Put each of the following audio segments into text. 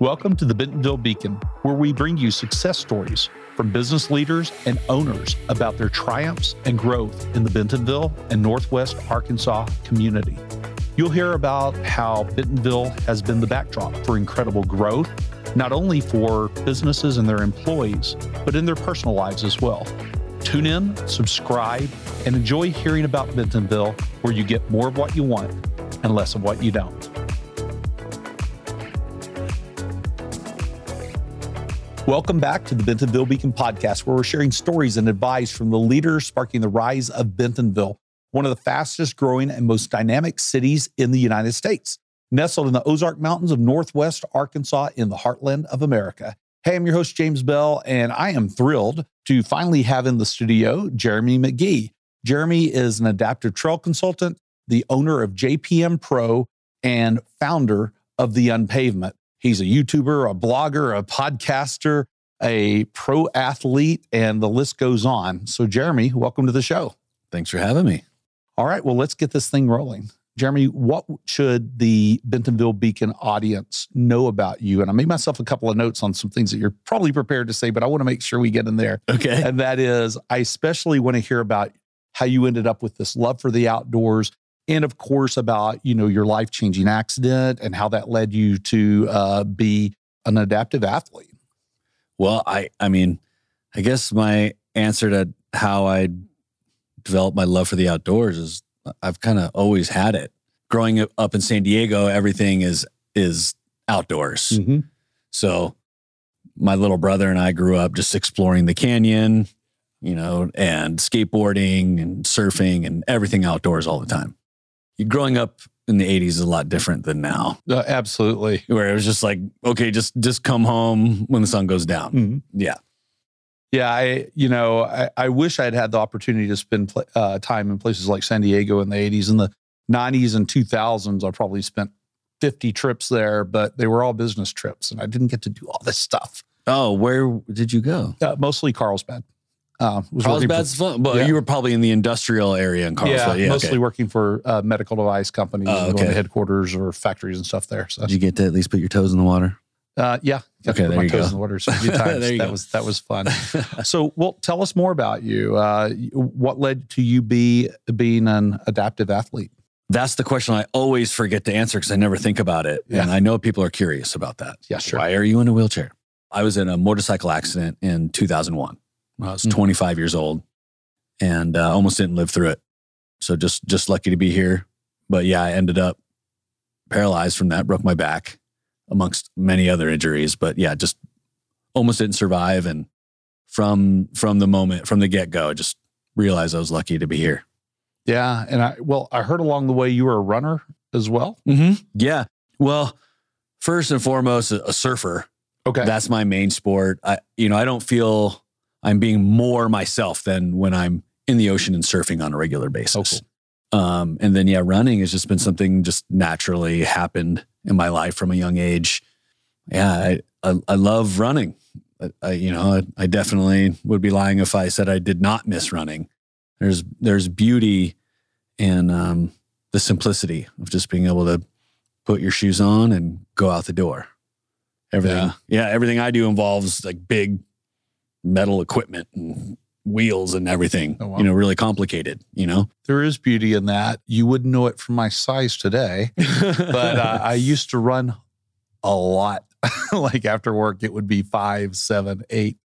Welcome to the Bentonville Beacon, where we bring you success stories from business leaders and owners about their triumphs and growth in the Bentonville and Northwest Arkansas community. You'll hear about how Bentonville has been the backdrop for incredible growth, not only for businesses and their employees, but in their personal lives as well. Tune in, subscribe, and enjoy hearing about Bentonville, where you get more of what you want and less of what you don't. Welcome back to the Bentonville Beacon podcast, where we're sharing stories and advice from the leaders sparking the rise of Bentonville, one of the fastest growing and most dynamic cities in the United States, nestled in the Ozark Mountains of Northwest Arkansas in the heartland of America. Hey, I'm your host, James Bell, and I am thrilled to finally have in the studio Jeremy McGhee. Jeremy is an adaptive trail consultant, the owner of JPM Pro, and founder of The Unpavement. He's a YouTuber, a blogger, a podcaster, a pro athlete, and the list goes on. So, Jeremy, welcome to the show. Thanks for having me. All right, well, let's get this thing rolling. Jeremy, what should the Bentonville Beacon audience know about you? And I made myself a couple of notes on some things that you're probably prepared to say, but I want to make sure we get in there. Okay. And that is, I especially want to hear about how you ended up with this love for the outdoors and of course about you know your life changing accident and how that led you to uh, be an adaptive athlete. Well i i mean i guess my answer to how i developed my love for the outdoors is i've kind of always had it. Growing up in san diego everything is is outdoors. Mm-hmm. so my little brother and i grew up just exploring the canyon you know and skateboarding and surfing and everything outdoors all the time growing up in the 80s is a lot different than now. Uh, absolutely. Where it was just like, okay, just just come home when the sun goes down. Mm-hmm. Yeah. Yeah, I you know I, I wish I'd had the opportunity to spend uh, time in places like San Diego in the 80s. and the 90s and 2000s, I probably spent 50 trips there, but they were all business trips, and I didn't get to do all this stuff. Oh, where did you go? Uh, mostly Carlsbad. Uh, Carlsbad's for, fun, but yeah. you were probably in the industrial area in Carlsbad. Yeah, yeah mostly okay. working for uh, medical device companies, uh, okay. going to headquarters or factories and stuff there. So. Did you get to at least put your toes in the water? Uh, yeah. Okay, there my you toes go. in the water so a few times. that go. was that was fun. so, well, tell us more about you. Uh, what led to you be being an adaptive athlete? That's the question I always forget to answer because I never think about it, yeah. and I know people are curious about that. Yeah, sure. Why are you in a wheelchair? I was in a motorcycle accident in 2001. I was mm-hmm. 25 years old and uh, almost didn't live through it. So just just lucky to be here. But yeah, I ended up paralyzed from that, broke my back, amongst many other injuries. But yeah, just almost didn't survive. And from from the moment, from the get go, I just realized I was lucky to be here. Yeah, and I well, I heard along the way you were a runner as well. Mm-hmm. Yeah. Well, first and foremost, a surfer. Okay, that's my main sport. I you know I don't feel I'm being more myself than when I'm in the ocean and surfing on a regular basis. Oh, cool. um, and then, yeah, running has just been something just naturally happened in my life from a young age. Yeah, I, I, I love running. I, you know, I, I definitely would be lying if I said I did not miss running. There's there's beauty in um, the simplicity of just being able to put your shoes on and go out the door. Everything, yeah, yeah everything I do involves like big metal equipment and wheels and everything. Oh, wow. You know, really complicated. You know, there is beauty in that. You wouldn't know it from my size today, but uh, I used to run a lot. like after work, it would be five, seven, eight,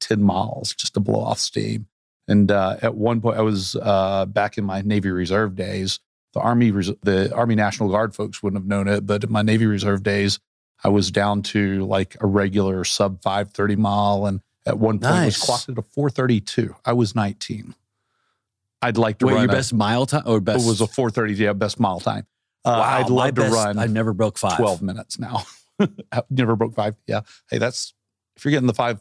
ten miles just to blow off steam. And uh, at one point, I was uh, back in my Navy Reserve days. The Army, the Army National Guard folks wouldn't have known it, but in my Navy Reserve days, I was down to like a regular sub 530 mile and at one point nice. was clocked at a 432. I was 19. I'd like to Wait, run your a, best mile time or best? It was a 430. Yeah, best mile time. Uh, wow, I'd love to best, run. I never broke five. 12 minutes now. never broke five. Yeah. Hey, that's if you're getting the five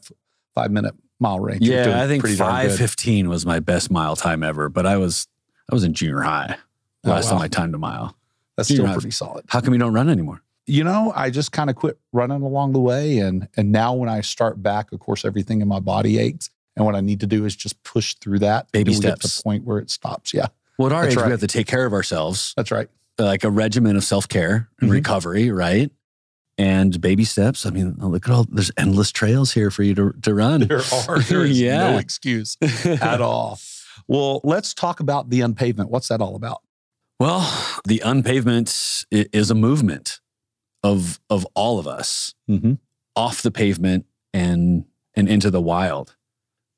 five minute mile range. Yeah, I think five fifteen was my best mile time ever. But I was I was in junior high oh, last oh, wow. time I timed a mile. That's junior still pretty solid. How come you don't run anymore? You know, I just kind of quit running along the way. And and now when I start back, of course, everything in my body aches. And what I need to do is just push through that. Baby steps. to the point where it stops. Yeah. Well, at our That's age, right. we have to take care of ourselves. That's right. Like a regimen of self care and mm-hmm. recovery, right? and baby steps. I mean, look at all there's endless trails here for you to, to run. There are. There is Yeah. no excuse at all. Well, let's talk about the unpavement. What's that all about? Well, the unpavement is a movement of of all of us Mm-hmm. off the pavement and and into the wild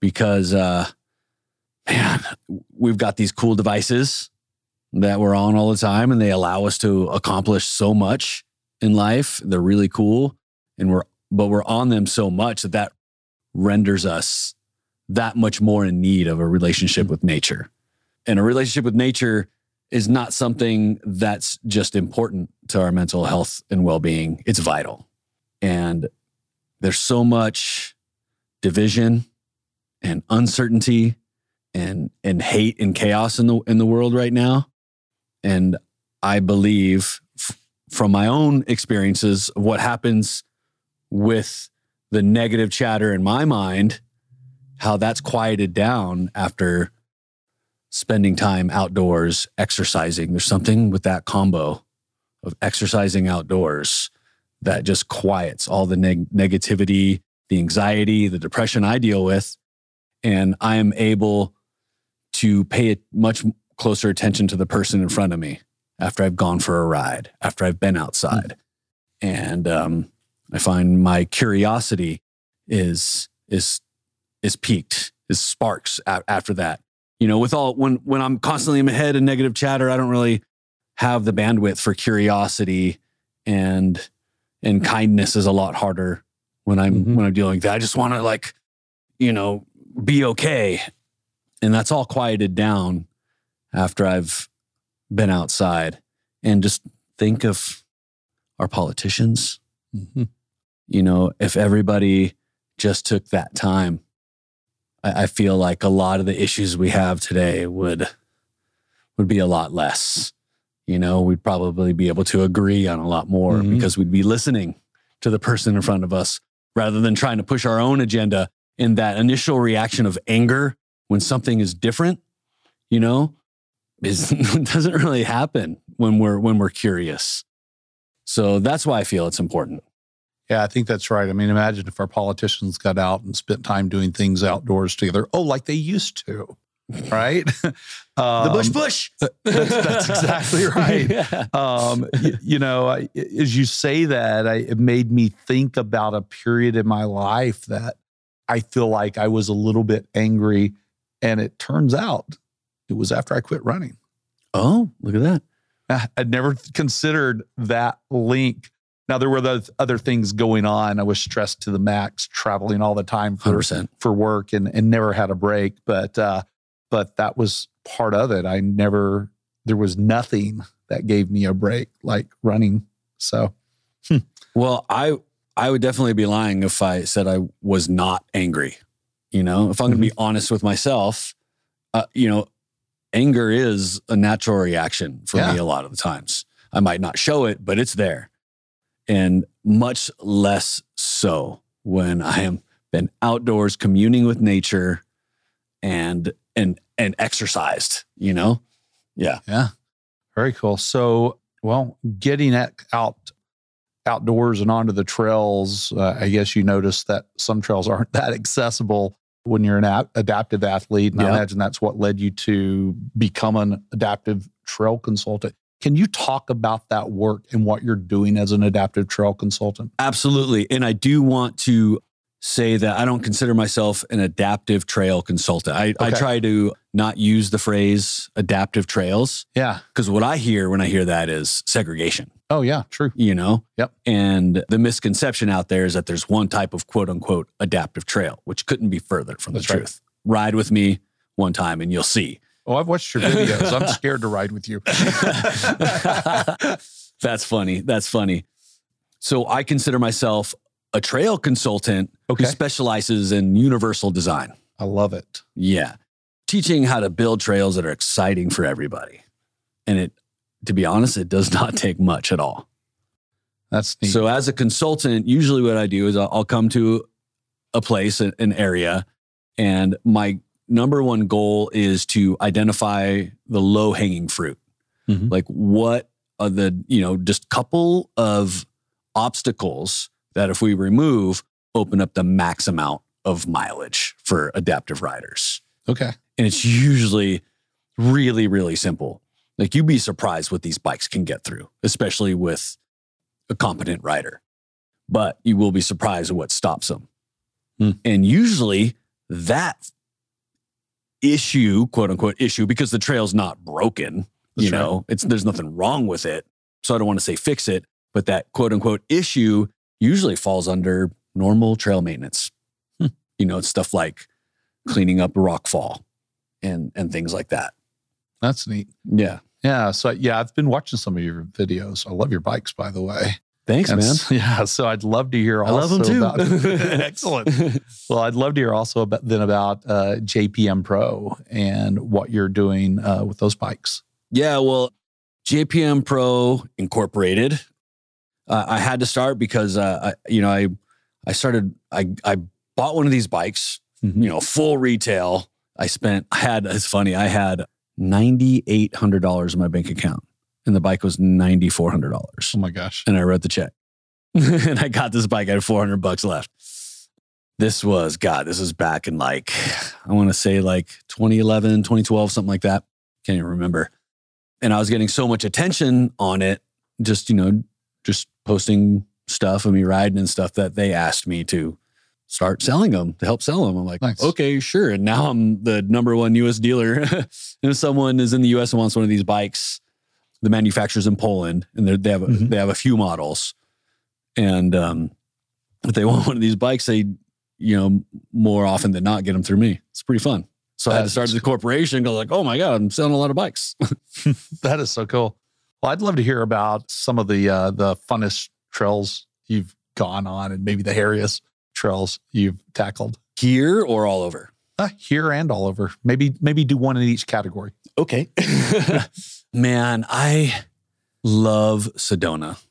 because uh man we've got these cool devices that we're on all the time and they allow us to accomplish so much in life. They're really cool and we're but we're on them so much that that renders us that much more in need of a relationship with nature. And a relationship with nature is not something that's just important to our mental health and well-being. It's vital. And there's so much division and uncertainty and and hate and chaos in the in the world right now. And i believe f- from my own experiences of what happens with the negative chatter in my mind how that's quieted down after spending time outdoors exercising there's something with that combo of exercising outdoors that just quiets all the neg- negativity, the anxiety, the depression I deal with. And I am able to pay much closer attention to the person in front of me after I've gone for a ride, after I've been outside. And um, I find my curiosity is is is peaked, is sparks a- after that. You know, with all when when I'm constantly in my head and negative chatter, I don't really have the bandwidth for curiosity and and kindness is a lot harder when I'm Mhm. when I'm dealing with that. I just want to like, you know, be okay. And that's all quieted down after I've been outside and just think of our politicians. Mm-hmm. You know, if everybody just took that time, I, I feel like a lot of the issues we have today would would be a lot less. You know, we'd probably be able to agree on a lot more Mhm. because we'd be listening to the person in front of us rather than trying to push our own agenda in that initial reaction of anger when something is different, you know, is doesn't really happen when we're when we're curious. So that's why I feel it's important. Yeah, I think that's right. I mean, imagine if our politicians got out and spent time doing things outdoors together. Oh, like they used to, right? Um, the Bush. that's, that's exactly right. Yeah. um, y- you know, I, as you say that, I, it made me think about a period in my life that I feel like I was a little bit angry. And it turns out it was after I quit running. Oh, look at that. I- I'd never considered that link. Now, there were those other things going on. I was stressed to the max, traveling all the time for, 100%. for work and, and never had a break. But, uh, but that was part of it. I never, there was nothing that gave me a break like running. So, Well, I I would definitely be lying if I said I was not angry. You know, if I'm going to be honest with myself, uh, you know, anger is a natural reaction for Yeah. me a lot of the times. I might not show it, but it's there. And much less so when I am been outdoors communing with nature and and and exercised, you know? Yeah. yeah, very cool. So, well, getting out outdoors and onto the trails, uh, I guess you noticed that some trails aren't that accessible when you're an ap- adaptive athlete. And I imagine that's what led you to become an adaptive trail consultant. Can you talk about that work and what you're doing as an adaptive trail consultant? Absolutely. And I do want to say that I don't consider myself an adaptive trail consultant. I, I try to not use the phrase adaptive trails Yeah. because what I hear when I hear that is segregation, Oh, yeah. True. you know? Yep. And the misconception out there is that there's one type of quote unquote adaptive trail, which couldn't be further from That's the right. truth. Ride with me one time and you'll see. Oh, I've watched your videos. I'm scared to ride with you. That's funny. That's funny. So I consider myself a trail consultant Okay. who specializes in universal design. I love it. Yeah. Teaching how to build trails that are exciting for everybody. And it, to be honest, it does not take much at all. That's neat. So, as a consultant, usually what I do is I'll, I'll come to a place, an an area, and my number one goal is to identify the low hanging fruit. Mhm. Like, what are the, you know, just couple of obstacles that if we remove, open up the max amount of mileage for adaptive riders. Okay. And it's usually really, really simple. Like you'd be surprised what these bikes can get through, especially with a competent rider. But you will be surprised at what stops them. Hmm. And usually that issue, quote unquote, issue, because the trail's not broken, That's you right. know, it's there's nothing wrong with it. So I don't want to say fix it, but that quote unquote issue usually falls under normal trail maintenance. Hmm. You know, it's stuff like cleaning up rock fall and and things like that. That's neat. Yeah. Yeah. So yeah, I've been watching some of your videos. I love your bikes, by the way. Thanks, And man. Yeah. So I'd love to hear. I love them too. About, excellent. Well, I'd love to hear also about then about uh, JPM Pro and what you're doing uh, with those bikes. Yeah, well, JPM Pro Incorporated. Uh, I had to start because uh, I, you know, I I started. I I bought one of these bikes. Mhm. You know, full retail. I spent. I had. It's funny. I had ninety eight hundred dollars in my bank account, and the bike was ninety four hundred dollars. Oh my gosh. And I wrote the check, and I got this bike. I had four hundred bucks left. This was God. This was back in like I want to say like 2011, 2012, something like that. Can't even remember and I was getting so much attention on it, just you know, just posting stuff of me riding and stuff that they asked me to start selling them to help sell them. I'm like, Nice. okay, sure. And now I'm the number one U.S. dealer. and if someone is in the U.S. and wants one of these bikes, the manufacturer's in Poland, and they're- have a, Mhm. they have a few models, and um, if they want one of these bikes, they you know more often than not get them through me. It's pretty fun. So I had to start the corporation. Go like, oh my god, I'm selling a lot of bikes. That is so cool. Well, I'd love to hear about some of the uh, the funnest trails you've gone on, and maybe the hairiest trails you've tackled here or all over? uh, here and all over. Maybe maybe do one in each category. Okay. Man, I love Sedona.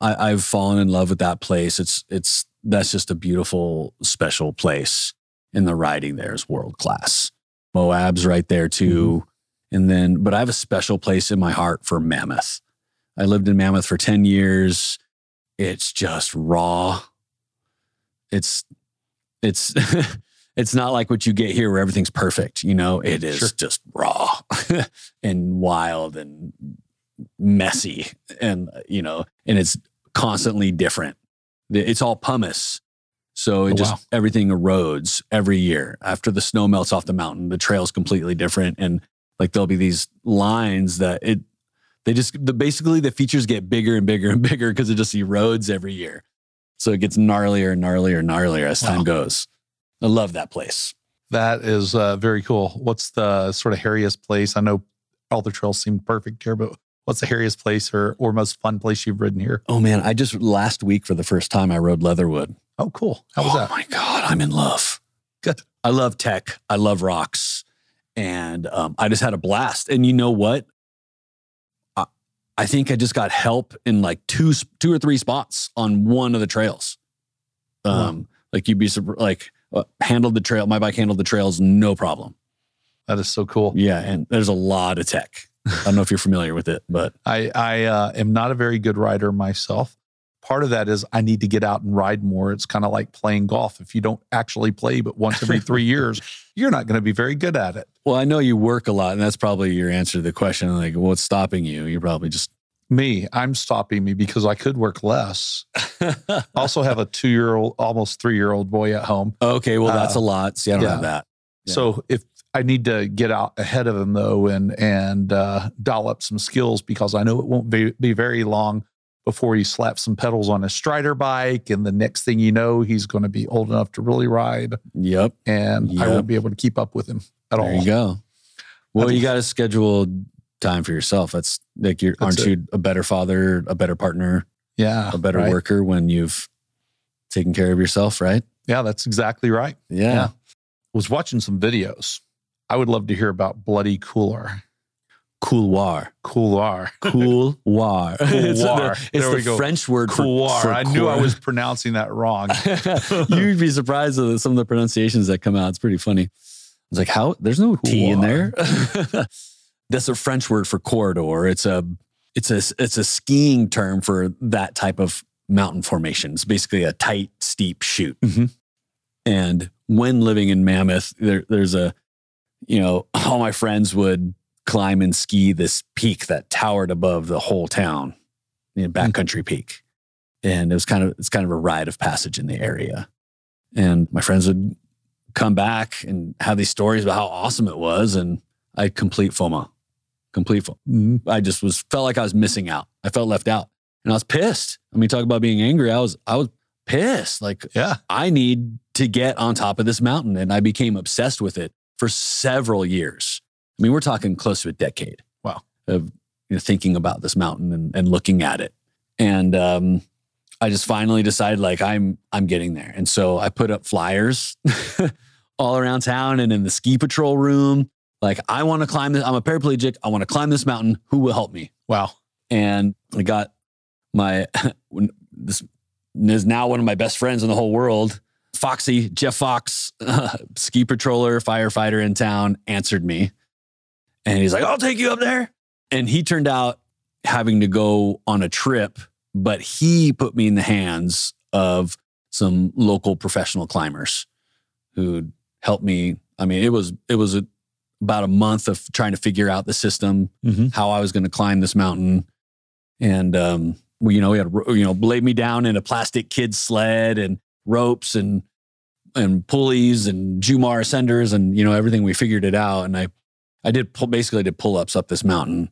I, I've fallen in love with that place. It's it's that's just a beautiful, special place. And the riding there is world class. Moab's right there too. Mm-hmm. And then, but I have a special place in my heart for Mammoth. I lived in Mammoth for 10 years. It's just raw. It's it's it's not like what you get here where everything's perfect. You know, it is Sure. just raw and wild and messy. And, you know, and it's constantly different. It's all pumice. So it Oh, just wow. everything erodes every year. After the snow melts off the mountain, the trail's completely different. And like there'll be these lines that it they just the basically the features get bigger and bigger and bigger because it just erodes every year. So it gets gnarlier and gnarlier and gnarlier as time Wow. goes. I love that place. That is uh, very cool. What's the sort of hairiest place? I know all the trails seem perfect here, but what's the hairiest place or or most fun place you've ridden here? Oh man, I just last week for the first time I rode Leatherwood. Oh, cool. How was oh that? Oh my god, I'm in love. Good. I love tech. I love rocks, and um, I just had a blast. And you know what? I, I think I just got help in like two, two or three spots on one of the trails. Um, like you'd be like handled the trail. My bike handled the trails, no problem. That is so cool. Yeah, and there's a lot of tech. I don't know if you're familiar with it, but I I uh, am not a very good rider myself. Part of that is I need to get out and ride more. It's kind of like playing golf. If you don't actually play but once every three years, you're not going to be very good at it. well, I know you work a lot, and that's probably your answer to the question. Like, what's stopping you? You're probably just Me, I'm stopping me because I could work less. Also have a two year old, almost three year old boy at home. Okay, well, that's Uh, a lot. See, I don't yeah. have that. Yeah. So if I need to get out ahead of him though and and uh, dial up some skills because I know it won't be, be very long before he slaps some pedals on his Strider bike, and the next thing you know, he's going to be old enough to really ride, Yep. and I won't be able to keep up with him at There all. you go. Well, you got to schedule time for yourself. That's like you're That's aren't you a better father, a better partner, Yeah, a better right. worker when you've taken care of yourself, right? Yeah, that's exactly right. Yeah. Yeah. Was watching some videos. I would love to hear about Bloody Cooler. Couloir. Couloir. Couloir. it's the, Couloir. it's the we go. French word for- Couloir. for, I knew I was pronouncing that wrong. You'd be surprised at some of the pronunciations that come out. It's pretty funny. It's like how there's no T in there. That's a French word for corridor. It's a it's a it's a skiing term for that type of mountain formation. It's basically a tight, steep chute. Mhm. And when living in Mammoth, there, there's a, you know, all my friends would climb and ski this peak that towered above the whole town, you know, backcountry peak. And it was kind of, it's kind of a rite of passage in the area. And my friends would come back and have these stories about how awesome it was. And I'd complete FOMO, complete. I just was felt like I was missing out. I felt left out, and I was pissed. I mean, talk about being angry. I was I was pissed. Like Yeah. I need to get on top of this mountain, and I became obsessed with it for several years. I mean, we're talking close to a decade. Wow. Of you know, thinking about this mountain and, and looking at it, and um, I just finally decided like I'm I'm getting there, and so I put up flyers all around town and in the ski patrol room. Like I want to climb this. I'm a paraplegic. I want to climb this mountain. Who will help me? Wow. and I got my this is now one of my best friends in the whole world. Foxy Jeff Fox, ski patroller, firefighter in town, answered me, and he's like, "I'll take you up there." And he turned out having to go on a trip, but he put me in the hands of some local professional climbers who helped me. I mean, it was it was a, about a month of trying to figure out the system, Mhm. how I was going to climb this mountain, and um, we, you know, we had you know laid me down in a plastic kid sled and ropes and and pulleys and Jumar ascenders and you know everything. We figured it out, and I I did pull, basically did pull ups up this mountain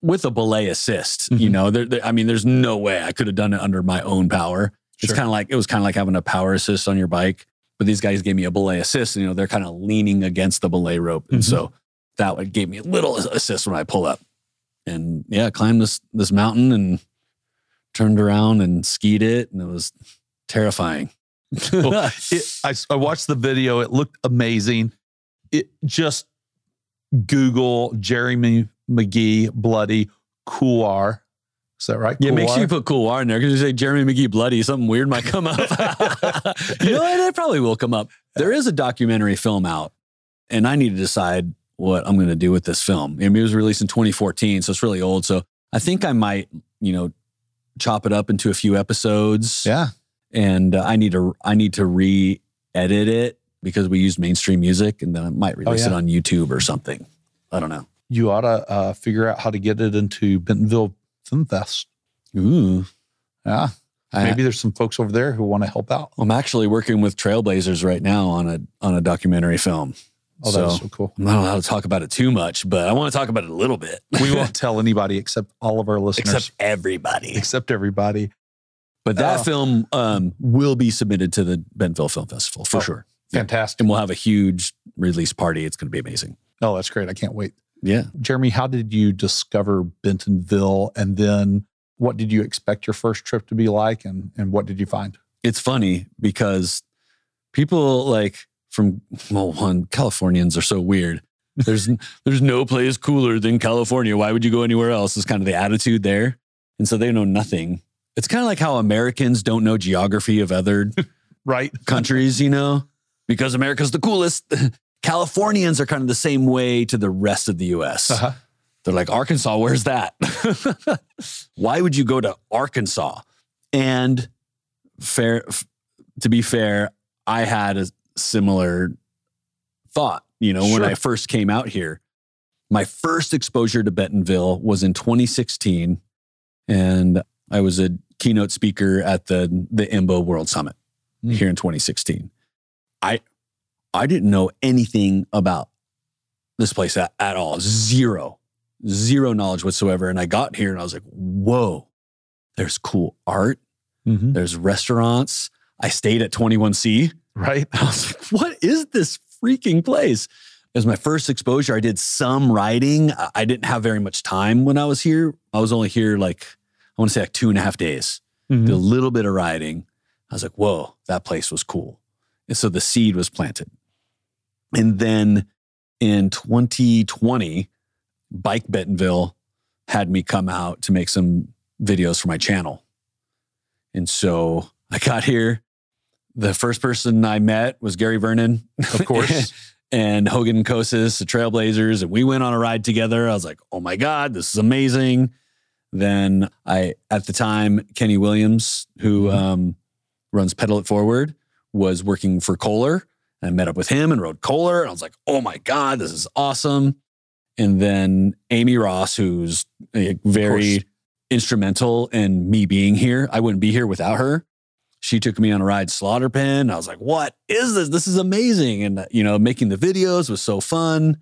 with a belay assist. You Mhm. know, there, there- I mean, there's no way I could have done it under my own power. It's kind of like it was kind of like having a power assist on your bike, but these guys gave me a belay assist. And, you know, they're kind of leaning against the belay rope, and Mhm. so that gave me a little assist when I pull up. And yeah, climbed this this mountain and turned around and skied it, and it was terrifying. It, I, I watched the video. It looked amazing. It just Google Jeremy McGhee bloody Couloir. Is that right? Yeah, make sure you put Couloir in there because you say Jeremy McGhee bloody, something weird might come up. you know what? It probably will come up. There is a documentary film out, and I need to decide what I'm going to do with this film. I mean, it was released in 2014, so it's really old. So I think I might, you know, chop it up into a few episodes. Yeah. and uh, I need to I need to re-edit it because we used mainstream music, and then I might release it yeah. on YouTube or something. I don't know. You ought to uh, figure out how to get it into Bentonville Film Fest. Ooh, Yeah. Maybe there's some folks over there who want to help out. I'm actually working with Trailblazers right now on a on a documentary film. Oh, so, that's so cool. I'm not allowed to talk about it too much, but I want to talk about it a little bit. We won't tell anybody except all of our listeners, except everybody. except everybody. But that Oh. film um, will be submitted to the Bentonville Film Festival for Oh. sure, Yeah. Fantastic. and we'll have a huge release party. It's going to be amazing. Oh, that's great. I can't wait. Yeah. Jeremy, how did you discover Bentonville? And then what did you expect your first trip to be like? And, and what did you find? it's funny because people like from well one californians are so weird there's there's no place cooler than california why would you go anywhere else is kind of the attitude there and so they know nothing it's kind of like how americans don't know geography of other Right. countries you know because america's the coolest californians are kind of the same way to the rest of the us Uh-huh. they're like, Arkansas, where's that? Why would you go to Arkansas? And fair, to be fair, I had a similar thought. You know, when I first came out here, my first exposure to Bentonville was in 2016, and I was a keynote speaker at the the IMBA World Summit Mm. here in 2016. I I didn't know anything about this place at, at all. Zero, zero knowledge whatsoever. And I got here and I was like, whoa, there's cool art. Mhm. There's restaurants. I stayed at 21C. Right. I was like, what is this freaking place? It was my first exposure. I did some writing. I didn't have very much time when I was here. I was only here like, I want to say like two and a half days Mhm. did a little bit of riding. I was like, whoa, that place was cool. And so the seed was planted. And then in 2020, Bike Bentonville had me come out to make some videos for my channel. And so I got here. The first person I met was Gary Vernon. Of course. and Hogan Kosis, the Trailblazers, and we went on a ride together. I was like, oh my God, this is amazing. Then I, at the time, Kenny Williams, who Mhm. um, runs Pedal It Forward, was working for Coler. I met up with him and rode Coler. And I was like, oh my God, this is awesome. And then Amy Ross, who's very instrumental in me being here. I wouldn't be here without her. She took me on a ride slaughter pen. I was like, what is this? This is amazing. And, uh, you know, making the videos was so fun.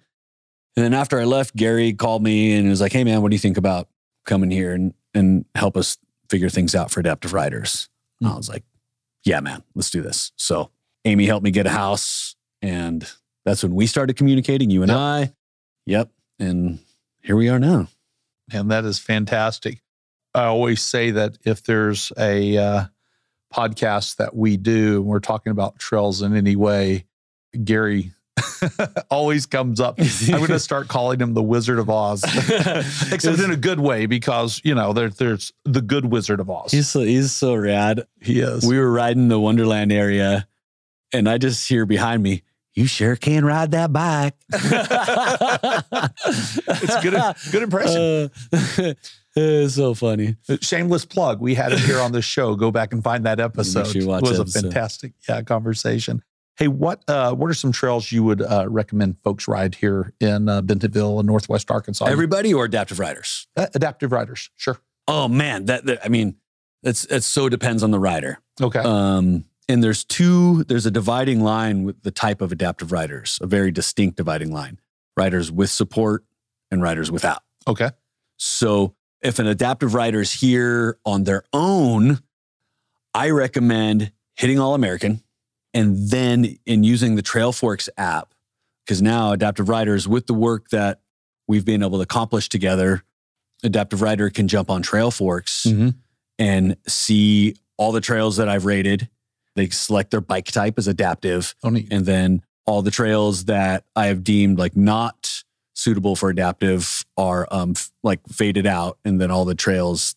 And then after I left, Gary called me and was like, hey, man, what do you think about coming here and, and help us figure things out for adaptive riders? And I was like, yeah, man, let's do this. So Amy helped me get a house. And that's when we started communicating, you and Yep. I. Yep. And here we are now. And that is fantastic. I always say that if there's a uh, podcast that we do and we're talking about trails in any way, Gary always comes up. I'm going to start calling him the Wizard of Oz, except in a good way because you know there, there's the good Wizard of Oz. He's so, he's so rad. he is. We were riding the Wonderland area, and I just hear behind me, "You sure can ride that bike." it's good. Good impression. Uh, it's so funny. Shameless plug. We had it here on the show. Go back and find that episode. sure you watch it was that a episode. fantastic yeah, conversation. Hey, what uh, what are some trails you would uh, recommend folks ride here in uh, Bentonville and Northwest Arkansas? Everybody or adaptive riders? Uh, adaptive riders, sure. Oh man, that, that I mean, it's it so depends on the rider. Okay. Um, and there's two. There's a dividing line with the type of adaptive riders. A very distinct dividing line: riders with support and riders without. okay. So if an adaptive rider is here on their own, I recommend hitting All American and then in using the Trail Forks app, because now adaptive riders with the work that we've been able to accomplish together, adaptive rider can jump on Trail Forks Mhm. and see all the trails that I've rated. They select their bike type as adaptive Oh, and then all the trails that I have deemed like not suitable for adaptive are um f- like faded out, and then all the trails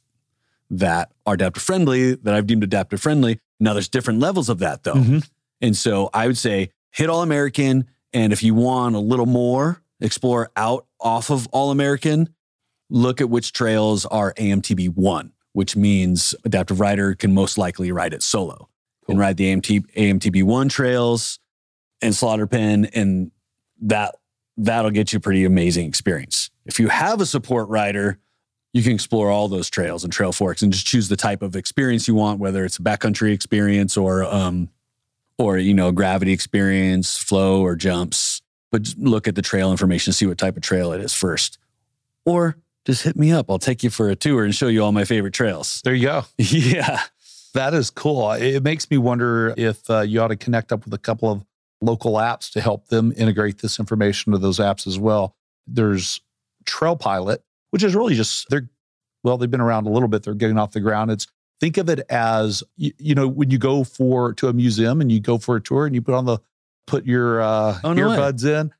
that are adaptive friendly that I've deemed adaptive friendly. Now there's different levels of that though, Mhm. and so I would say hit All American, and if you want a little more, explore out off of All American. Look at which trails are AMTB one, which means adaptive rider can most likely ride it solo and ride the AMT, AMTB one trails and slaughter pen and that that'll get you a pretty amazing experience. If you have a support rider you can explore all those trails and trail forks and just choose the type of experience you want whether it's a backcountry experience or um or you know gravity experience flow or jumps. But look at the trail information see what type of trail it is first. Or just hit me up. I'll take you for a tour and show you all my favorite trails. There you go. yeah That is cool. It makes me wonder if uh, you ought to connect up with a couple of local apps to help them integrate this information to those apps as well. There's Trail Pilot, which is really just they're well, they've been around a little bit. They're getting off the ground. It's think of it as you, you know when you go for to a museum and you go for a tour and you put on the put your uh, Oh, no way. earbuds in.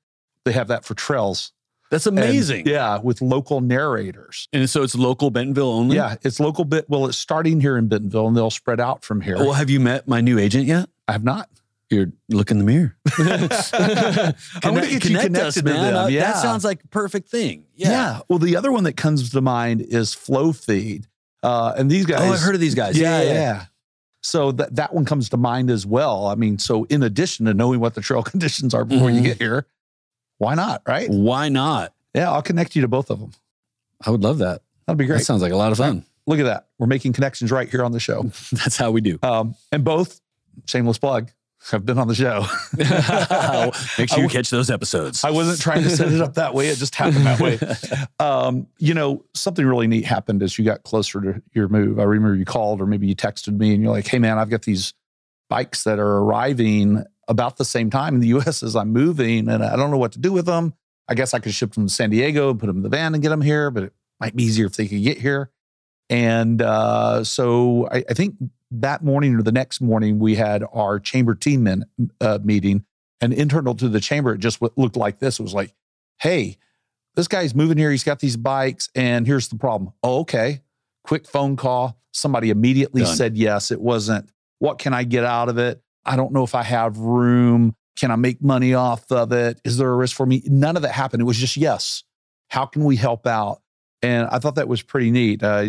They have that for trails. That's And, amazing yeah, with local narrators. And so it's local Bentonville only? Yeah, it's local bit. Well, it's starting here in Bentonville, and they'll spread out from here. Well, have you met my new agent yet? I have not. You're look in the mirror. I'm gonna get you connected to them, Uh, yeah. That sounds like a perfect thing. Yeah. Yeah. Well, the other one that comes to mind is Flow Feed, uh, and these guys. Oh, I've heard of these guys. Yeah, yeah. So that that one comes to mind as well. I mean, so in addition to knowing what the trail conditions are before you Mhm. get here, why not? Right? Why not? Yeah, I'll connect you to both of them. I would love that. That'd be great. That sounds like a lot of fun. Look at that. We're making connections right here on the show. That's how we do. Um, and both, shameless plug, have been on the show. Make sure you catch those episodes. I wasn't trying to set it up that way. It just happened that way. Um, you know, something really neat happened as you got closer to your move. I remember you called or maybe you texted me and you're like, hey, man, I've got these bikes that are arriving about the same time in the US as I'm moving and I don't know what to do with them. I guess I could ship them to San Diego and put them in the van and get them here, but it might be easier if they could get here. And uh, so I, I think that morning or the next morning, we had our chamber team in, uh, meeting. And internal to the chamber, it just looked like this. It was like, hey, this guy's moving here. He's got these bikes, and here's the problem. Oh, okay. Quick phone call. Somebody immediately Done. said yes. It wasn't, what can I get out of it? I don't know if I have room. Can I make money off of it? Is there a risk for me? None of that happened. It was just yes. How can we help out? And I thought that was pretty neat. Uh,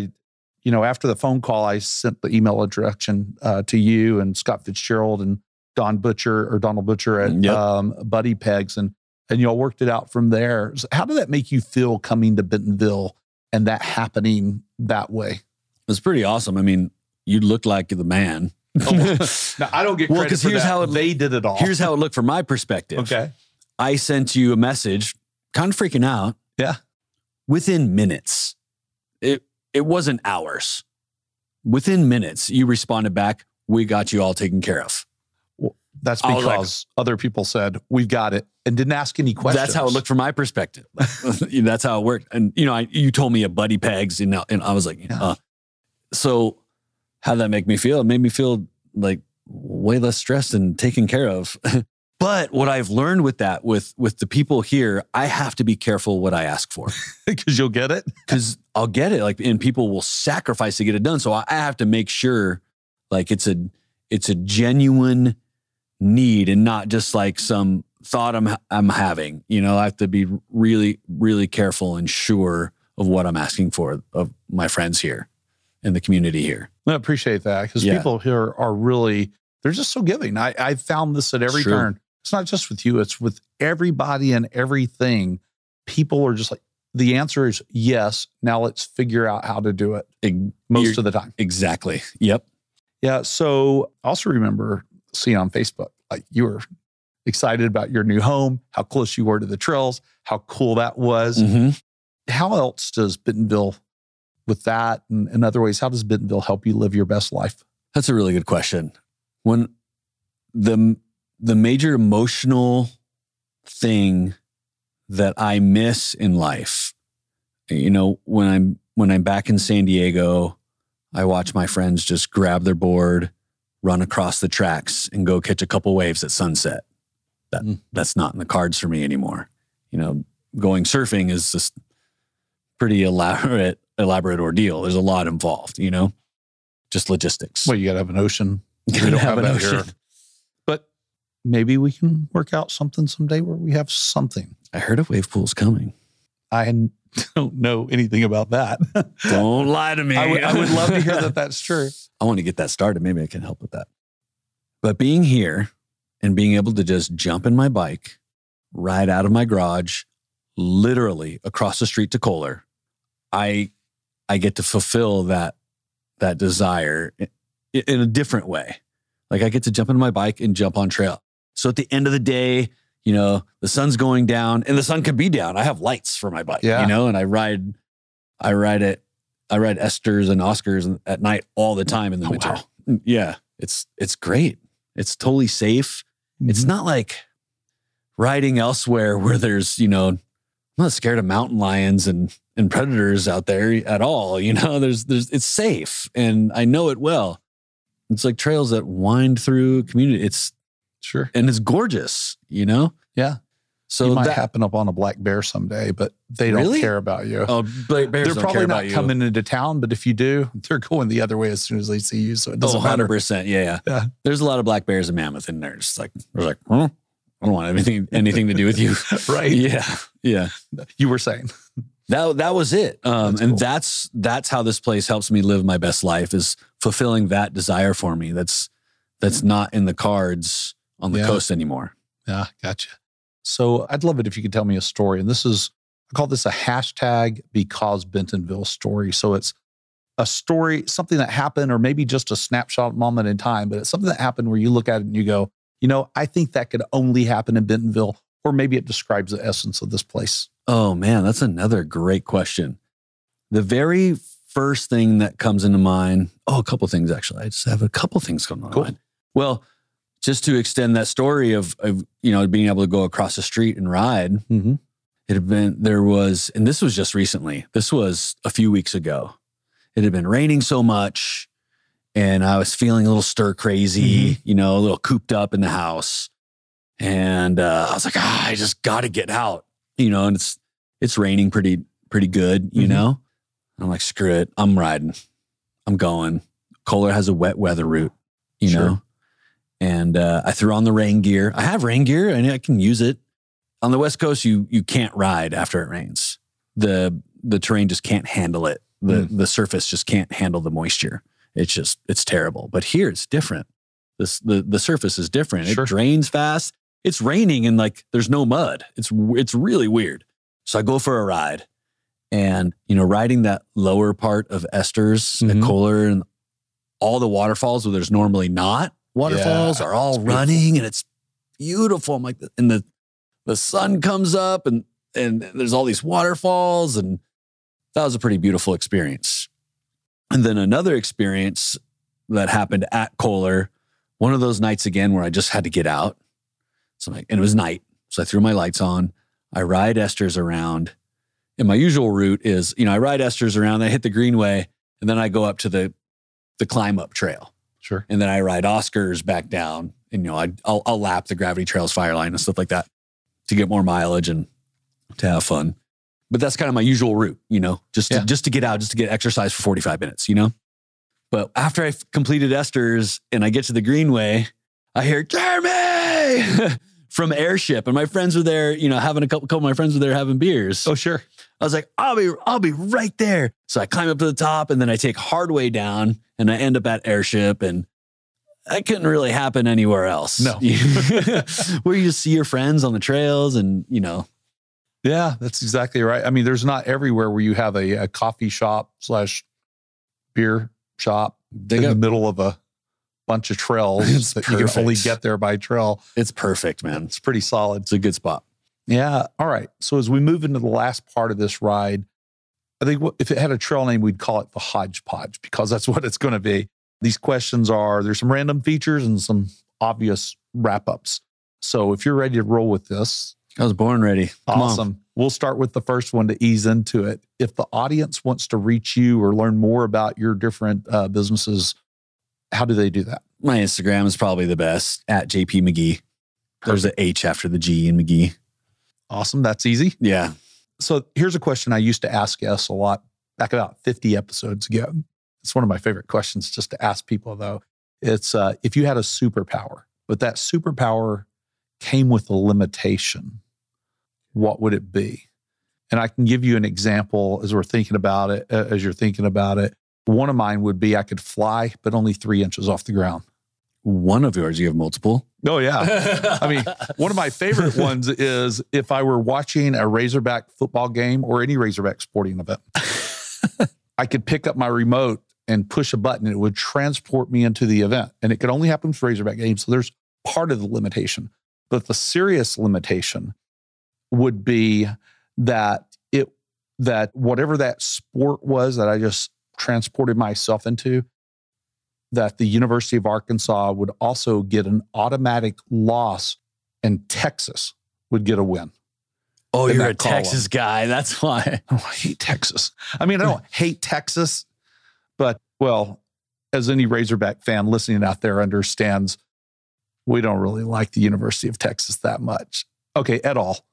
you know, after the phone call, I sent the email introduction uh, to you and Scott Fitzgerald and Don Butcher or Donald Butcher at Yep. um, Buddy Pegs, and and y'all worked it out from there. So how did that make you feel coming to Bentonville and that happening that way? It's pretty awesome. I mean, you look like the man. Now, I don't get Well, credit for here's that. how it- they did it all. Here's how it looked from my perspective. okay. I sent you a message, kind of freaking out. Yeah. Within minutes. It it wasn't hours. Within minutes, you responded back, we got you all taken care of. That's I was like- because other people said we've got it and didn't ask any questions. That's how it looked from my perspective. That's how it worked. And you know, I, you told me a buddy pegs, and, and I was like, Yeah. uh, so how that make me feel? It made me feel like way less stressed and taken care of. but what I've learned with that, with with the people here, I have to be careful what I ask for because you'll get it. because I'll get it. Like, and people will sacrifice to get it done. So I I have to make sure, like, it's a it's a genuine need and not just like some thought I'm I'm having. You know, I have to be really really careful and sure of what I'm asking for of my friends here and the community here. I appreciate that because Yeah. people here are really they're just so giving. I I found this at every True. turn. It's not just with you; it's with everybody and everything. People are just like the answer is yes. Now let's figure out how to do it. Most of the time, Exactly. Yep. yeah. So also remember seeing on Facebook like you were excited about your new home, how close you were to the trails, how cool that was. Mhm. How else does Bentonville, with that and in other ways, how does Bentonville help you live your best life? That's a really good question. When the the major emotional thing that I miss in life, you know, when I'm when I'm back in San Diego, I watch my friends just grab their board, run across the tracks, and go catch a couple waves at sunset. That Mm. that's not in the cards for me anymore. You know, going surfing is just pretty elaborate elaborate ordeal. There's a lot involved. You know, just logistics. Well, you got to have an ocean. We don't have have an that here. ocean. But maybe we can work out something someday where we have something. I heard a wave pool's coming. I don't know anything about that. Don't lie to me. I would, I would love to hear that that's true. I want to get that started. Maybe I can help with that. But being here and being able to just jump in my bike, ride out of my garage, literally across the street to Coler, I I get to fulfill that that desire in a different way. Like I get to jump into my bike and jump on trail. So at the end of the day, you know, the sun's going down and the sun could be down. I have lights for my bike, Yeah. you know, and I ride I ride it I ride Esters and Oscars at night all the time in the Oh, winter. wow. Yeah, it's it's great. It's totally safe. It's Mhm. not like riding elsewhere where there's, you know, I'm not scared of mountain lions and and predators out there at all. You know, there's there's it's safe and I know it well. It's like trails that wind through community. It's sure. and it's gorgeous, you know? Yeah. So you might that happen up on a black bear someday, but they don't Really? care about you. oh, Black Bears they're don't probably care not about you. coming into town, but if you do, they're going the other way as soon as they see you. So it doesn't Oh, 100%. Yeah, yeah. Yeah. There's a lot of black bears and mammoth in there. Just like, we're like, huh? I don't want anything, anything to do with you. Right. Yeah. Yeah. You were saying. That, that was it. Um, That's and cool. that's, that's how this place helps me live my best life is fulfilling that desire for me. That's, that's not in the cards on the Yeah. coast anymore. Yeah, gotcha. So I'd love it if you could tell me a story. And this is, I call this a hashtag because Bentonville story. So it's a story, something that happened, or maybe just a snapshot moment in time, but it's something that happened where you look at it and you go, you know, I think that could only happen in Bentonville, or maybe it describes the essence of this place. Oh man, that's another great question. The very first thing that comes into mind, oh, a couple things actually. I just have a couple things coming to Cool. mind. Well, just to extend that story of, of you know being able to go across the street and ride, Mm-hmm. it had been there was, and this was just recently. This was a few weeks ago. It had been raining so much, and I was feeling a little stir crazy, you know, a little cooped up in the house, and uh, I was like, ah, I just got to get out, you know. And it's it's raining pretty pretty good, you Mhm. know. I'm like, screw it, I'm riding, I'm going. Coler has a wet weather route, you Sure. know. And uh, I threw on the rain gear. I have rain gear and I can use it on the West Coast, you you can't ride after it rains. The the terrain just can't handle it. The mm. the surface just can't handle the moisture. It's just it's terrible. But here it's different. This the the surface is different. Sure. It drains fast. It's raining and like there's no mud. It's it's really weird. So I go for a ride, and you know, riding that lower part of Esters mm-hmm. at Coler and all the waterfalls where there's normally not waterfalls yeah, are all running and it's beautiful. I'm like, and the the sun comes up and and there's all these waterfalls and that was a pretty beautiful experience. And then another experience that happened at Coler, one of those nights again where I just had to get out. So like, and it was night. So I threw my lights on. I ride Esters around. And my usual route is, you know, I ride Esters around, I hit the greenway, and then I go up to the the climb up trail. Sure. And then I ride Oscars back down. And you know, I will I'll lap the gravity trails fire line and stuff like that to get more mileage and to have fun. But that's kind of my usual route, you know, just to, yeah. just to get out, just to get exercise for 45 minutes, you know? But after I've completed Esters and I get to the Greenway, I hear Jeremy from Airship. And my friends were there, you know, having a couple, couple of my friends were there having beers. Oh, sure. I was like, I'll be, I'll be right there. So I climb up to the top and then I take hard way down and I end up at Airship and that couldn't really happen anywhere else. No. Where you just see your friends on the trails and, you know. Yeah, that's exactly right. I mean, there's not everywhere where you have a, a coffee shop slash beer shop they in got, the middle of a bunch of trails that perfect. you can only get there by trail. It's perfect, man. It's pretty solid. It's a good spot. Yeah. All right. So as we move into the last part of this ride, I think if it had a trail name, we'd call it the hodgepodge because that's what it's going to be. These questions are there's some random features and some obvious wrap ups. So if you're ready to roll with this, I was born ready. Come awesome. On. We'll start with the first one to ease into it. If the audience wants to reach you or learn more about your different uh, businesses, how do they do that? My Instagram is probably the best at JP McGhee. There's an H after the G in McGhee. Awesome. That's easy. Yeah. So here's a question I used to ask us a lot back about 50 episodes ago. It's one of my favorite questions just to ask people, though. It's uh, if you had a superpower, but that superpower came with a limitation, what would it be? And I can give you an example as we're thinking about it, as you're thinking about it. One of mine would be I could fly, but only three inches off the ground. One of yours, you have multiple? Oh, yeah. I mean, one of my favorite ones is if I were watching a Razorback football game or any Razorback sporting event, I could pick up my remote and push a button, and it would transport me into the event. And it could only happen for Razorback games. So there's part of the limitation. But the serious limitation would be that it that whatever that sport was that I just transported myself into, that the University of Arkansas would also get an automatic loss and Texas would get a win. Oh, you're a. Texas guy. That's why. Oh, I hate Texas. I mean, I don't hate Texas. But, well, as any Razorback fan listening out there understands, we don't really like the University of Texas that much. Okay, at all.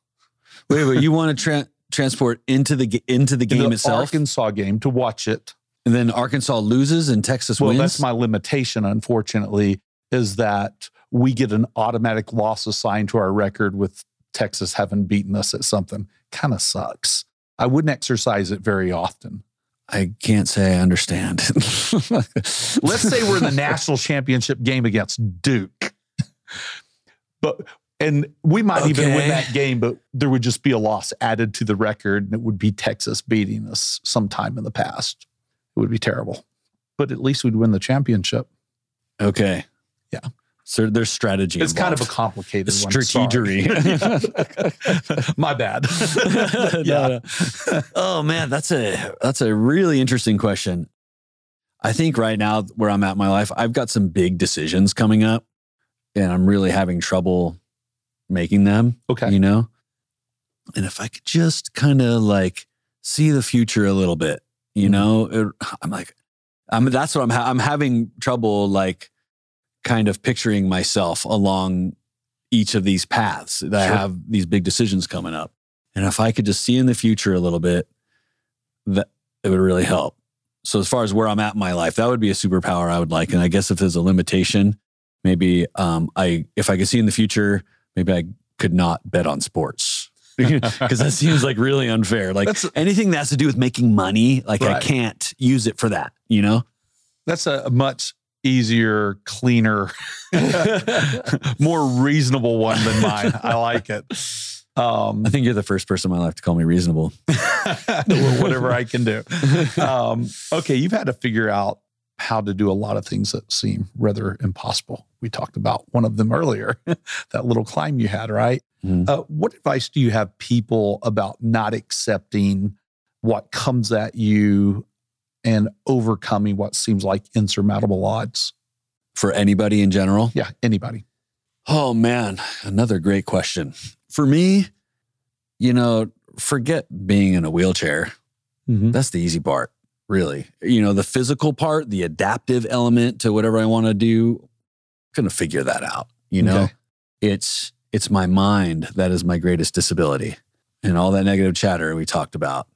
Wait, wait, you want to tra- transport into the into the game the itself? Arkansas game to watch it. And then Arkansas loses and Texas well, wins. Well, that's my limitation, unfortunately, is that we get an automatic loss assigned to our record with Texas having beaten us at something. Kind of sucks. I wouldn't exercise it very often. I can't say I understand. Let's say we're in the national championship game against Duke. But and we might okay. even win that game, but there would just be a loss added to the record, and it would be Texas beating us sometime in the past. It would be terrible. But at least we'd win the championship. Okay. Yeah. So there's strategy. It's involved. kind of a complicated strategery. My bad. yeah. No, no. Oh man, that's a that's a really interesting question. I think right now where I'm at in my life, I've got some big decisions coming up, and I'm really having trouble making them. Okay, you know. And if I could just kind of like see the future a little bit, you mm-hmm. know, it, I'm like, I'm that's what I'm ha- I'm having trouble like kind of picturing myself along each of these paths that sure. have these big decisions coming up. And if I could just see in the future a little bit, that it would really help. So as far as where I'm at in my life, that would be a superpower I would like. And I guess if there's a limitation, maybe um, I if I could see in the future, maybe I could not bet on sports. because that seems like really unfair. Like That's- anything that has to do with making money, like I can't use it for that. You know? That's a much easier, cleaner, more reasonable one than mine. I like it. Um, I think you're the first person in my life to call me reasonable. whatever I can do. Um, okay, you've had to figure out how to do a lot of things that seem rather impossible. We talked about one of them earlier, that little climb you had, right? Mhm. Uh, what advice do you have people about not accepting what comes at you and overcoming what seems like insurmountable odds? For anybody in general. Yeah, anybody. Oh man, another great question. For me, you know, forget being in a wheelchair. Mm-hmm. That's the easy part, really. You know, the physical part, the adaptive element to whatever I want to do, gonna figure that out. You know, Okay. it's it's my mind that is my greatest disability, and all that negative chatter we talked about.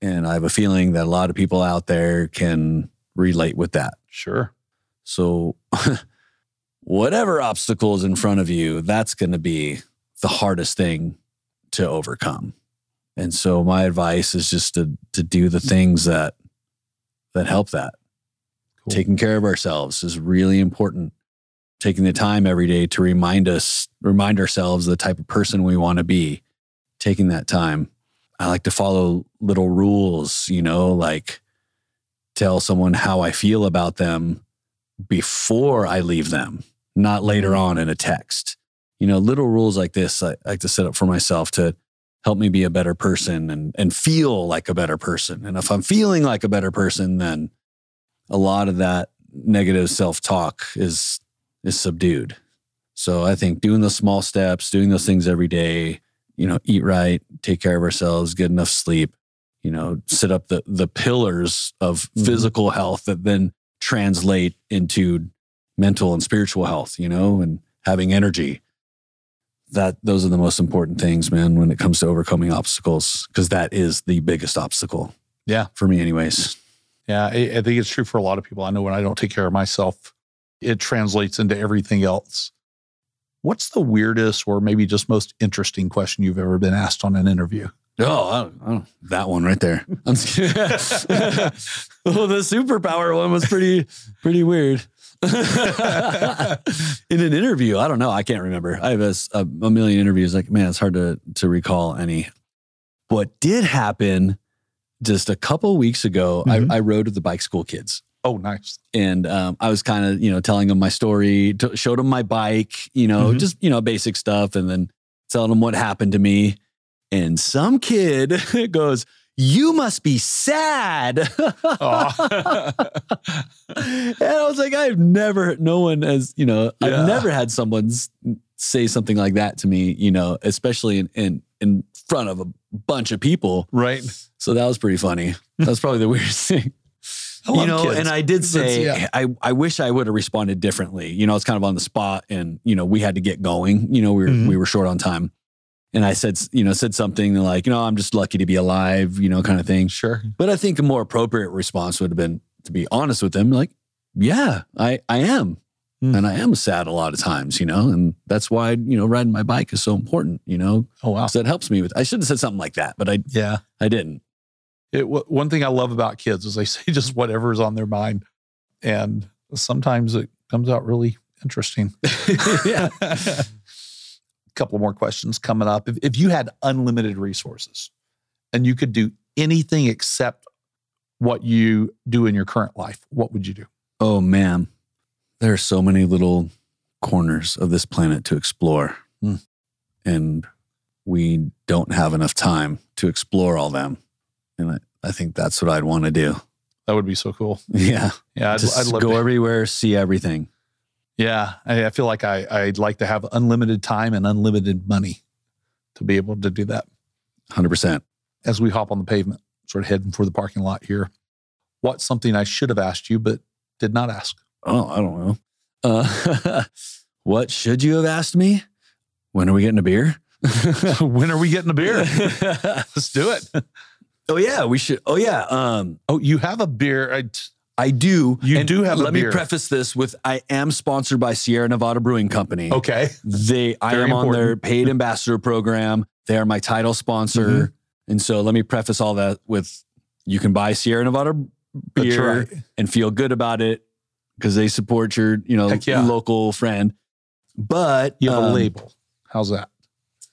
And I have a feeling that a lot of people out there can relate with that. Sure. So, whatever obstacles in front of you, that's going to be the hardest thing to overcome. And so, my advice is just to to do the things that that help that. Cool. Taking care of ourselves is really important. Taking the time every day to remind us, remind ourselves the type of person we want to be. Taking that time. I like to follow little rules, you know, like tell someone how I feel about them before I leave them, not later mm-hmm. on in a text. You know, little rules like this I, I like to set up for myself to help me be a better person and and feel like a better person. And if I'm feeling like a better person, then a lot of that negative self-talk is is subdued. So I think doing those small steps, doing those things every day, you know, eat right, take care of ourselves, get enough sleep, you know, set up the the pillars of Mhm. physical health that then translate into mental and spiritual health, you know, and having energy. That those are the most important things, man, when it comes to overcoming obstacles, because that is the biggest obstacle. Yeah. For me, anyways. Yeah, I, I think it's true for a lot of people. I know when I don't take care of myself, it translates into everything else. What's the weirdest or maybe just most interesting question you've ever been asked on an interview? Oh, I don't, I don't- that one right there. I'm well, the superpower one was pretty, pretty weird. In an interview, I don't know. I can't remember. I have a million interviews. Like, man, it's hard to to recall any. What did happen just a couple weeks ago? Mhm. I, I rode with the bike school kids Oh, nice. and um, I was kind of you know telling them my story, t- showed them my bike, you know, Mhm. just you know basic stuff, and then telling them what happened to me. And some kid goes, "You must be sad," Aw. and I was like, "I've never, no one has, you know, Yeah. I've never had someone say something like that to me, you know, especially in in in front of a bunch of people." right. So that was pretty funny. That's probably the weirdest thing you know, kids. and I did say, yeah. I, I wish I would have responded differently. You know, it's kind of on the spot and, you know, we had to get going, you know, we were, Mhm. we were short on time. And I said, you know, said something like, you know, I'm just lucky to be alive, you know, kind of thing. Sure. But I think a more appropriate response would have been to be honest with them, like, yeah, I, I am. Hmm. And I am sad a lot of times, you know, and that's why, you know, riding my bike is so important, you know, Oh, wow. 'cause that helps me with, I should have said something like that, but I, Yeah. I didn't. It, w- one thing I love about kids is they say just whatever's on their mind. And sometimes it comes out really interesting. Yeah. Couple more questions coming up. If, if you had unlimited resources and you could do anything except what you do in your current life, what would you do? Oh man, there are so many little corners of this planet to explore. Hmm. And we don't have enough time to explore all them. And I, I think that's what I'd want to do. That would be so cool. Yeah. Yeah, I'd, Just I'd love go to. everywhere, see everything. Yeah, I, I feel like I, I'd like to have unlimited time and unlimited money to be able to do that. 100%. As we hop on the pavement, sort of heading for the parking lot here, what's something I should have asked you but did not ask? Oh, I don't know. Uh, what should you have asked me? When are we getting a beer? when are we getting a beer? Let's do it. oh yeah, we should. Oh yeah. Um, Oh, you have a beer. I, I do. You do have a Let me preface this with: I am sponsored by Sierra Nevada Brewing Company. okay. They, I Very am on their paid ambassador program. They are my title sponsor. Mhm. And so let me preface all that with you can buy Sierra Nevada beer right. and feel good about it because they support your, you know, yeah. local friend. But You have a um, label. How's that?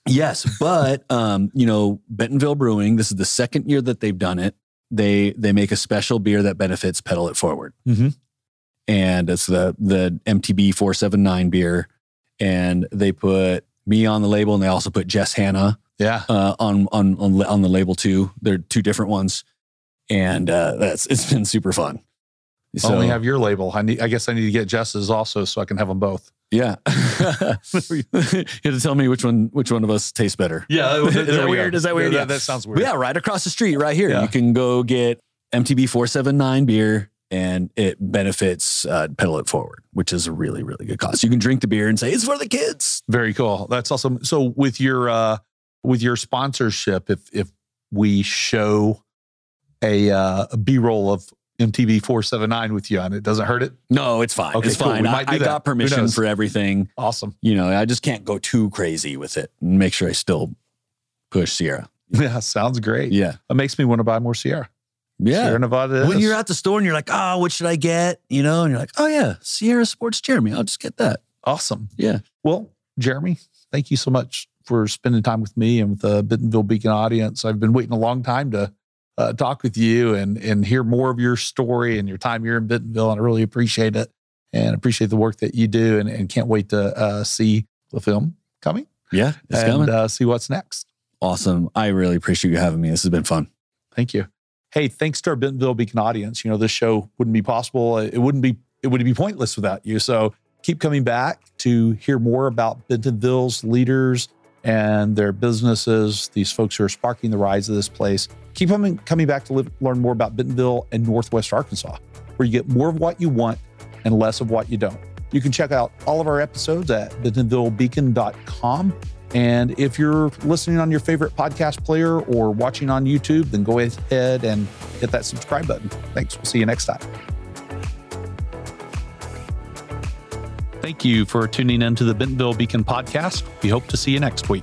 Yes, but um, you know, Bentonville Brewing, this is the second year that they've done it. They they make a special beer that benefits Pedal It Forward. Mhm. And it's the the MTB 479 beer. And they put me on the label and they also put Jess Hanna Yeah. uh, on, on on on the label too. They're two different ones. And uh, that's it's been super fun. I only have your label. I need. I guess I need to get Jess's also, so I can have them both. yeah. you have to tell me which one which one of us tastes better. Yeah, Is that weird? Is that weird? Yeah, Yeah. that sounds weird. Yeah, right across the street, right here. Yeah. You can go get MTB 479 beer and it benefits uh, Pedal It Forward, which is a really, really good cause. You can drink the beer and say, it's for the kids. Very cool. That's awesome. So with your uh with your sponsorship, if if we show a uh a B-roll of MTB 479 with you on it, doesn't hurt it? No, it's fine. Okay, it's cool. fine. We I, I got permission for everything. Awesome. You know, I just can't go too crazy with it and make sure I still push Sierra. Yeah, sounds great. Yeah. It makes me want to buy more Sierra. Yeah. Sierra Nevada. when is. you're at the store and you're like, oh, what should I get? You know, and you're like, oh, yeah, Sierra Sports Jeremy. I'll just get that. awesome. Yeah. Well, Jeremy, thank you so much for spending time with me and with the Bentonville Beacon audience. I've been waiting a long time to uh, talk with you and and hear more of your story and your time here in Bentonville, and I really appreciate it and appreciate the work that you do, and, and can't wait to uh, see the film coming Yeah. It's and coming. uh, see what's next. Awesome. I really appreciate you having me. This has been fun. Thank you. Hey, thanks to our Bentonville Beacon audience. You know, this show wouldn't be possible. It wouldn't be, it would be pointless without you. So keep coming back to hear more about Bentonville's leaders and their businesses, these folks who are sparking the rise of this place. Keep coming, back to live, learn more about Bentonville and Northwest Arkansas, where you get more of what you want and less of what you don't. You can check out all of our episodes at bentonvillebeacon.com. And if you're listening on your favorite podcast player or watching on YouTube, then go ahead and hit that subscribe button. Thanks. We'll see you next time. Thank you for tuning in to the Bentonville Beacon podcast. We hope to see you next week.